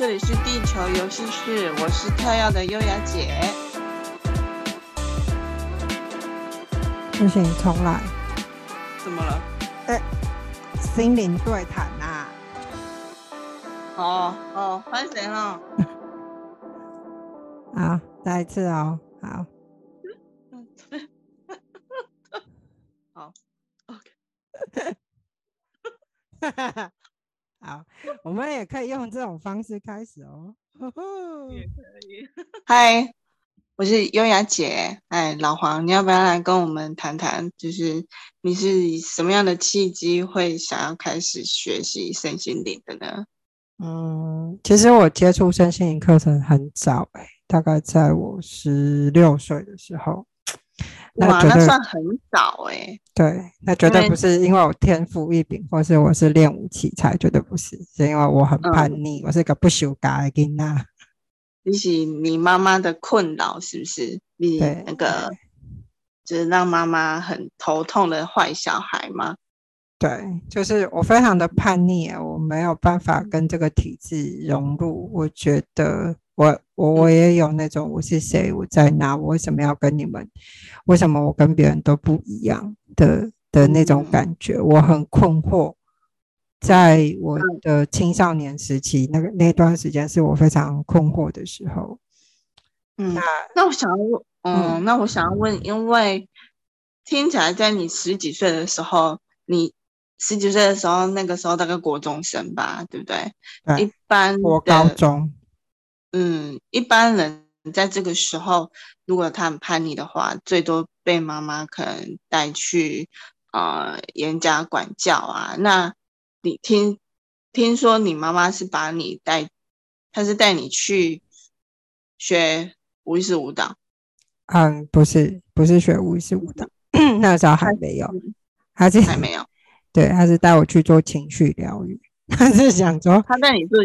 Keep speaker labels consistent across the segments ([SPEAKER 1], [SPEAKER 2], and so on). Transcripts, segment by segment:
[SPEAKER 1] 这里是地球游戏室，我是跳跃的优雅姐。
[SPEAKER 2] 不行，重来。
[SPEAKER 1] 怎么了？
[SPEAKER 2] 哎、欸，心灵对谈呐、啊。
[SPEAKER 1] 哦哦，欢迎谁了？
[SPEAKER 2] 好，再一次哦，好。
[SPEAKER 1] 好，OK。
[SPEAKER 2] 好，我们也可以用这种方式开始哦。
[SPEAKER 1] 也可以。嗨，我是优雅姐。哎，老黄，你要不要来跟我们谈谈？就是你是以什么样的契机会想要开始学习身心灵的呢？
[SPEAKER 2] 嗯，其实我接触身心灵课程很早，哎，大概在我十六岁的时候。
[SPEAKER 1] 哇，那算很早哎、欸。
[SPEAKER 2] 对，那绝对不是因为我天赋异禀，或是我是练武奇才，绝对不是，是因为我很叛逆，嗯、我是个不修改的囡仔。
[SPEAKER 1] 你是你妈妈的困扰是不是？你那个就是让妈妈很头痛的坏小孩吗？
[SPEAKER 2] 对，就是我非常的叛逆，我没有办法跟这个体制融入，我觉得。我我我也有那种我是谁，我在哪，我为什么要跟你们？为什么我跟别人都不一样的的那种感觉？我很困惑。在我的青少年时期，那个那段时间是我非常困惑的时候。
[SPEAKER 1] 嗯，那那我想要问，嗯，嗯，那我想要问，因为听起来在你十几岁的时候，你十几岁的时候，那个时候大概国中生吧，对不对？对，一般
[SPEAKER 2] 我高中。
[SPEAKER 1] 嗯，一般人在这个时候，如果他很叛逆的话，最多被妈妈可能带去啊、呃、严加管教啊。那你听听说你妈妈是把你带，她是带你去学无意识舞蹈？
[SPEAKER 2] 嗯，不是，不是学无意识舞蹈，那时候还没有，还是
[SPEAKER 1] 还没有。
[SPEAKER 2] 对，他是带我去做情绪疗愈，他是想说
[SPEAKER 1] 他带你做。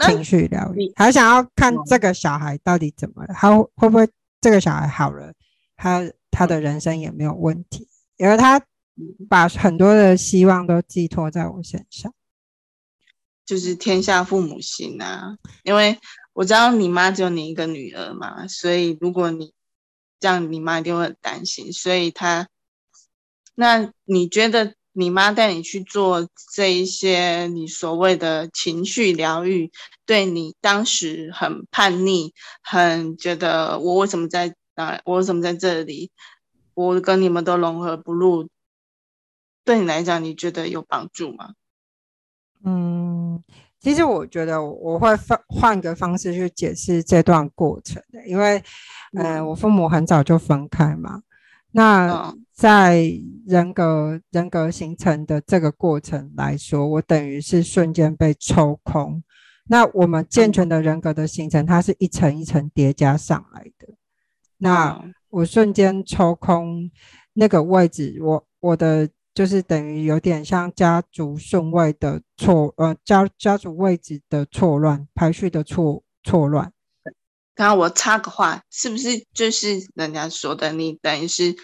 [SPEAKER 2] 情绪疗愈，还想要看这个小孩到底怎么了，他会不会这个小孩好了，他他的人生也没有问题，因为他把很多的希望都寄托在我身上，
[SPEAKER 1] 就是天下父母心啊。因为我知道你妈只有你一个女儿嘛，所以如果你这样，你妈一定会很担心，所以她，那你觉得？你妈带你去做这一些你所谓的情绪疗愈，对你当时很叛逆，很觉得我为什么在啊？我为什么在这里？我跟你们都融合不入，对你来讲，你觉得有帮助吗？
[SPEAKER 2] 嗯，其实我觉得我会换换个方式去解释这段过程的，因为，嗯、呃，我父母很早就分开嘛。那在人格人格形成的这个过程来说，我等于是瞬间被抽空。那我们健全的人格的形成，它是一层一层叠加上来的。那我瞬间抽空那个位置，我我的就是等于有点像家族顺位的错，呃，家家族位置的错乱，排序的错错乱。
[SPEAKER 1] 刚刚我插个话，是不是就是人家说的，你等于是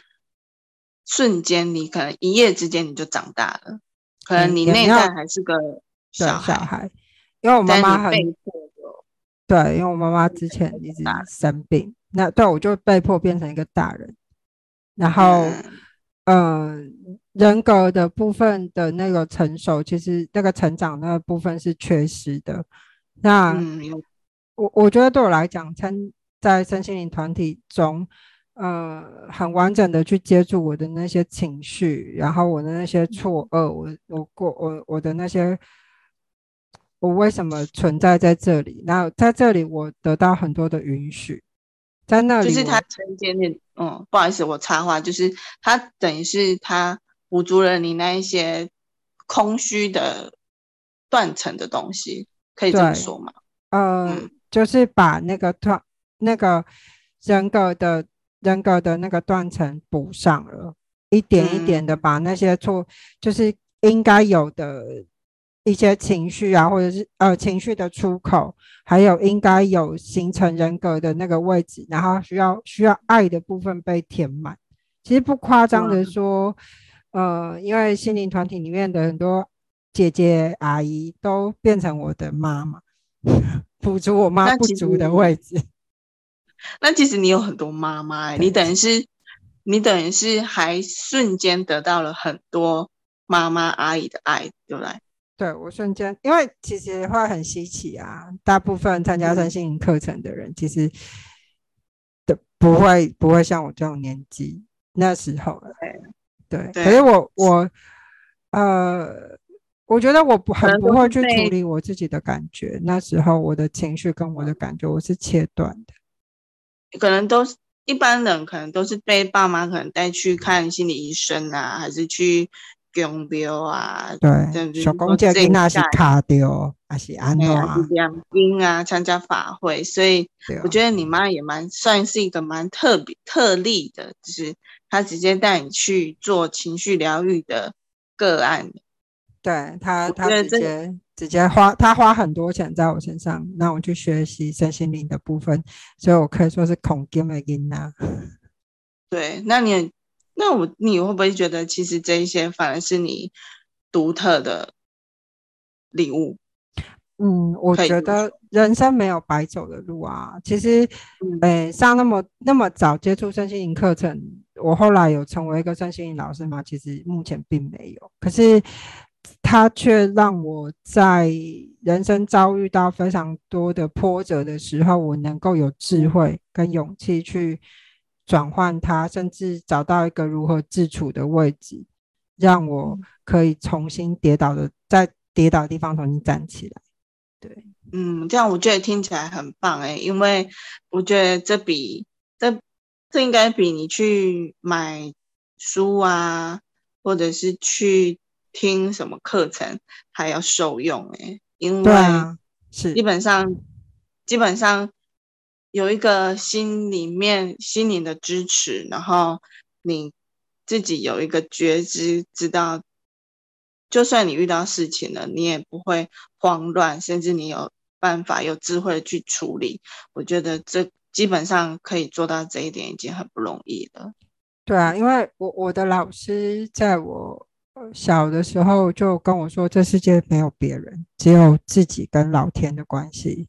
[SPEAKER 1] 瞬间，你可能一夜之间你就长大了，可能你内在还是个小孩，
[SPEAKER 2] 小孩，因为我妈妈很被迫对，因为我妈妈之前一直生病，那对我就被迫变成一个大人，然后嗯、呃，人格的部分的那个成熟，其实那个成长那个部分是缺失的，那。嗯我我觉得对我来讲，参在身心灵团体中，呃，很完整的去接住我的那些情绪，然后我的那些错愕，我我过我我的那些，我为什么存在在这里？那在这里，我得到很多的允许，在那里，
[SPEAKER 1] 就是他承接你，嗯，不好意思，我插话，就是他等于是他补足了你那一些空虚的断层的东西，可以这么说吗？
[SPEAKER 2] 呃。嗯就是把那个断那个人格的人格的那个断层补上了，一点一点的把那些错，嗯、就是应该有的一些情绪啊，或者是呃情绪的出口，还有应该有形成人格的那个位置，然后需要需要爱的部分被填满。其实不夸张的说，嗯、呃，因为心灵团体里面的很多姐姐阿姨都变成我的妈妈，补足我妈不足的位置。
[SPEAKER 1] 那其实你有很多妈妈、欸，你等于是你等于是还瞬间得到了很多妈妈阿姨的爱，对不对？
[SPEAKER 2] 对，我瞬间，因为其实会很稀奇啊，大部分参加身心灵课程的人，其实的不会不会像我这种年纪那时候了对，对，可是我我呃，我觉得我不很不会去处理我自己的感觉，那时候我的情绪跟我的感觉我是切断的，
[SPEAKER 1] 可能都是一般人，可能都是被爸妈可能带去看心理医生啊，还是去。供庙啊，
[SPEAKER 2] 对，小公家囡那是卡掉，还是安怎啊？
[SPEAKER 1] 两兵啊，参加法会，所以我觉得你妈也蛮算是一个蛮特别特例的，就是她直接带你去做情绪疗愈的个案。
[SPEAKER 2] 对他，他直接直接花，他花很多钱在我身上，那我去学习身心灵的部分，所以我可以说是孔金的囡仔。
[SPEAKER 1] 对，那你。那我你会不会觉得，其实这一些反而是你独特的礼物？
[SPEAKER 2] 嗯，我觉得人生没有白走的路啊。其实，诶，上那么那么早接触身心灵课程，我后来有成为一个身心灵老师吗？其实目前并没有。可是，他却让我在人生遭遇到非常多的波折的时候，我能够有智慧跟勇气去。转换它，甚至找到一个如何自处的位置，让我可以重新跌倒的，在跌倒的地方重新站起来。对，
[SPEAKER 1] 嗯，这样我觉得听起来很棒哎，因为我觉得这比这这应该比你去买书啊，或者是去听什么课程还要受用哎，因为是基本上基本上。有一个心里面心灵的支持，然后你自己有一个觉知，知道就算你遇到事情了，你也不会慌乱，甚至你有办法、有智慧去处理。我觉得这基本上可以做到这一点，已经很不容易了。
[SPEAKER 2] 对啊，因为我我的老师在我小的时候就跟我说，这世界没有别人，只有自己跟老天的关系。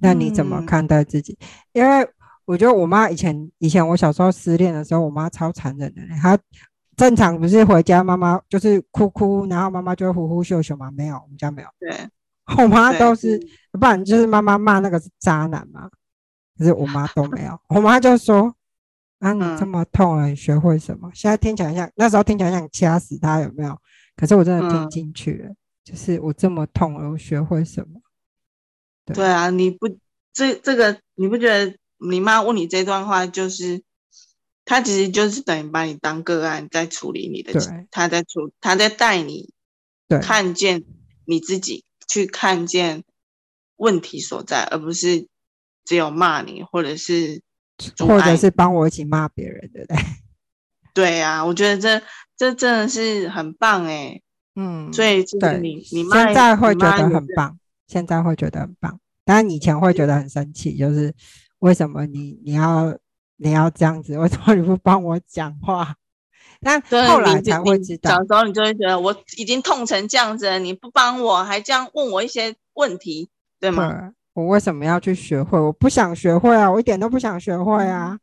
[SPEAKER 2] 那你怎么看待自己？嗯、因为我觉得我妈以前以前我小时候失恋的时候，我妈超残忍的。她正常不是回家，妈妈就是哭哭，然后妈妈就会呼呼秀秀嘛。没有，我们家没有。
[SPEAKER 1] 对，
[SPEAKER 2] 我妈都是，不然就是妈妈骂那个是渣男嘛。可是我妈都没有，我妈就说：“啊，你这么痛了，你学会什么？”现在听起来像那时候听起来像掐死他，有没有？可是我真的听进去了，嗯、就是我这么痛了，我学会什么？
[SPEAKER 1] 对，对啊，你不这这个你不觉得你妈问你这段话，就是她其实就是等于把你当个案在处理你的，她在处她在带你看见你自己，去看见问题所在，而不是只有骂你，或者是
[SPEAKER 2] 或者是帮我一起骂别人，对不对？
[SPEAKER 1] 对啊，我觉得这这真的是很棒哎，嗯，所以就是你你妈
[SPEAKER 2] 现在会觉得很棒。现在会觉得很棒，但以前会觉得很生气，就是为什么你你要你要这样子？为什么你不帮我讲话？但后来才会知道，
[SPEAKER 1] 小时候你就会觉得我已经痛成这样子了，你不帮我还这样问我一些问题，对吗？
[SPEAKER 2] 我为什么要去学会？我不想学会啊，我一点都不想学会啊。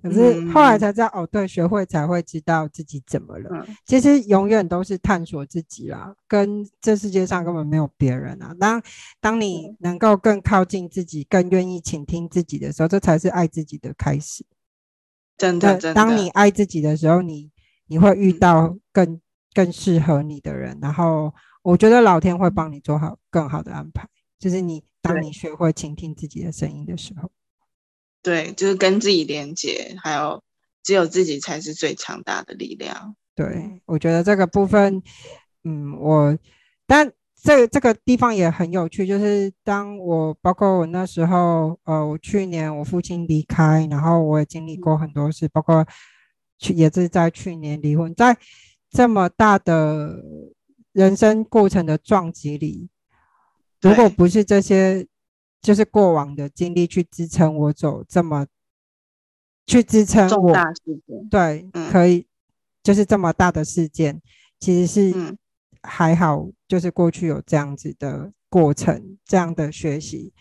[SPEAKER 2] 可是后来才知道，嗯、哦，对，学会才会知道自己怎么了。嗯、其实永远都是探索自己啦，跟这世界上根本没有别人啊。当当你能够更靠近自己，更愿意倾听自己的时候，这才是爱自己的开始。
[SPEAKER 1] 真的，真的。
[SPEAKER 2] 当你爱自己的时候，你你会遇到更更适合你的人，然后我觉得老天会帮你做好更好的安排。就是你当你学会倾听自己的声音的时候。
[SPEAKER 1] 对，就是跟自己连接，还有只有自己才是最强大的力量。
[SPEAKER 2] 对，我觉得这个部分，嗯，我，但这这个地方也很有趣，就是当我包括我那时候，呃，我去年我父亲离开，然后我也经历过很多事，包括去也是在去年离婚，在这么大的人生过程的撞击里，如果不是这些。就是过往的经历去支撑我走这么，去支撑我
[SPEAKER 1] 重大事件，
[SPEAKER 2] 对，嗯、可以，就是这么大的事件，其实是还好，就是过去有这样子的过程，这样的学习，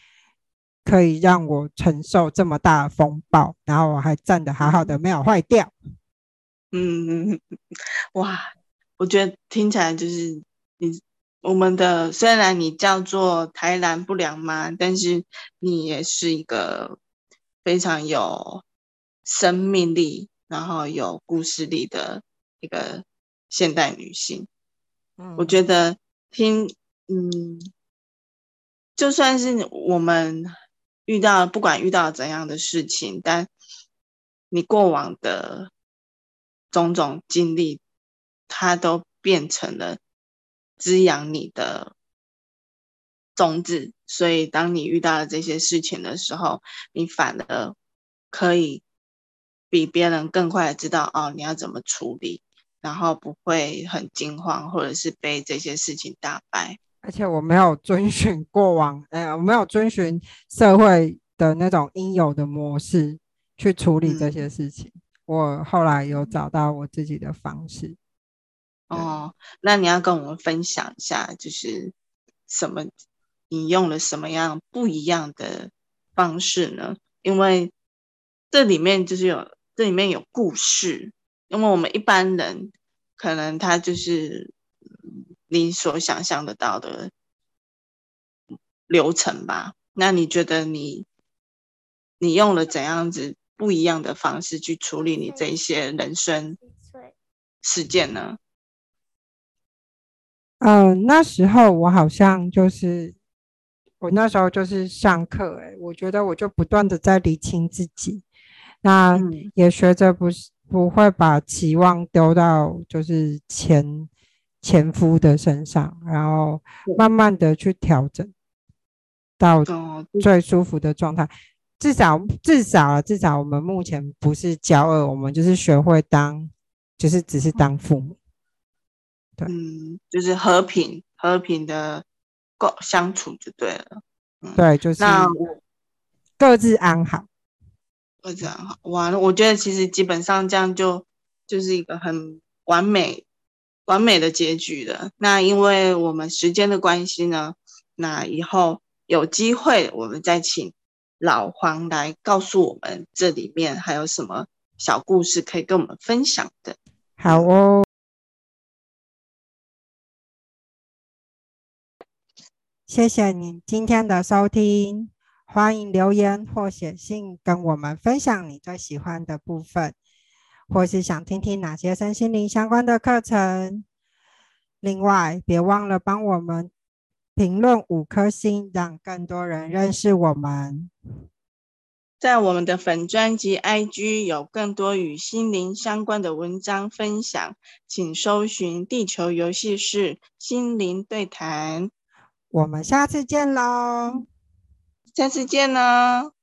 [SPEAKER 2] 可以让我承受这么大的风暴，然后我还站得好好的，没有坏掉。
[SPEAKER 1] 嗯，哇，我觉得听起来就是你我们的，虽然你叫做台南不良妈，但是你也是一个非常有生命力，然后有故事力的一个现代女性。嗯，我觉得听，嗯，就算是我们遇到，不管遇到怎样的事情，但你过往的。种种经历，它都变成了滋养你的种子。所以，当你遇到了这些事情的时候，你反而可以比别人更快的知道哦，你要怎么处理，然后不会很惊慌，或者是被这些事情打败。
[SPEAKER 2] 而且，我没有遵循过往，呃，我没有遵循社会的那种应有的模式去处理这些事情。嗯我后来有找到我自己的方式。
[SPEAKER 1] 哦，那你要跟我们分享一下，就是什么？你用了什么样不一样的方式呢？因为这里面就是有，这里面有故事。因为我们一般人可能他就是你所想象得到的流程吧。那你觉得你你用了怎样子？不一样的方式去处理你这一些人生事件呢？
[SPEAKER 2] 嗯、呃，那时候我好像就是，我那时候就是上课，哎，我觉得我就不断的在理清自己，那也学着不是不会把期望丢到就是前前夫的身上，然后慢慢的去调整到最舒服的状态。至少，至少，至少，我们目前不是骄傲，我们就是学会当，就是只是当父母。对，
[SPEAKER 1] 嗯，就是和平和平的共相处就对了。
[SPEAKER 2] 嗯、对，就是那我各自安好，
[SPEAKER 1] 各自安好。完了，我觉得其实基本上这样就就是一个很完美完美的结局了。那因为我们时间的关系呢，那以后有机会我们再请。老黄来告诉我们，这里面还有什么小故事可以跟我们分享的？
[SPEAKER 2] 好哦，谢谢你今天的收听，欢迎留言或写信跟我们分享你最喜欢的部分，或是想听听哪些身心灵相关的课程。另外，别忘了帮我们。评论五颗星，让更多人认识我们。
[SPEAKER 1] 在我们的粉专辑 IG 有更多与心灵相关的文章分享，请搜寻“地球游戏室心灵对谈”。
[SPEAKER 2] 我们下次见喽！
[SPEAKER 1] 下次见喽！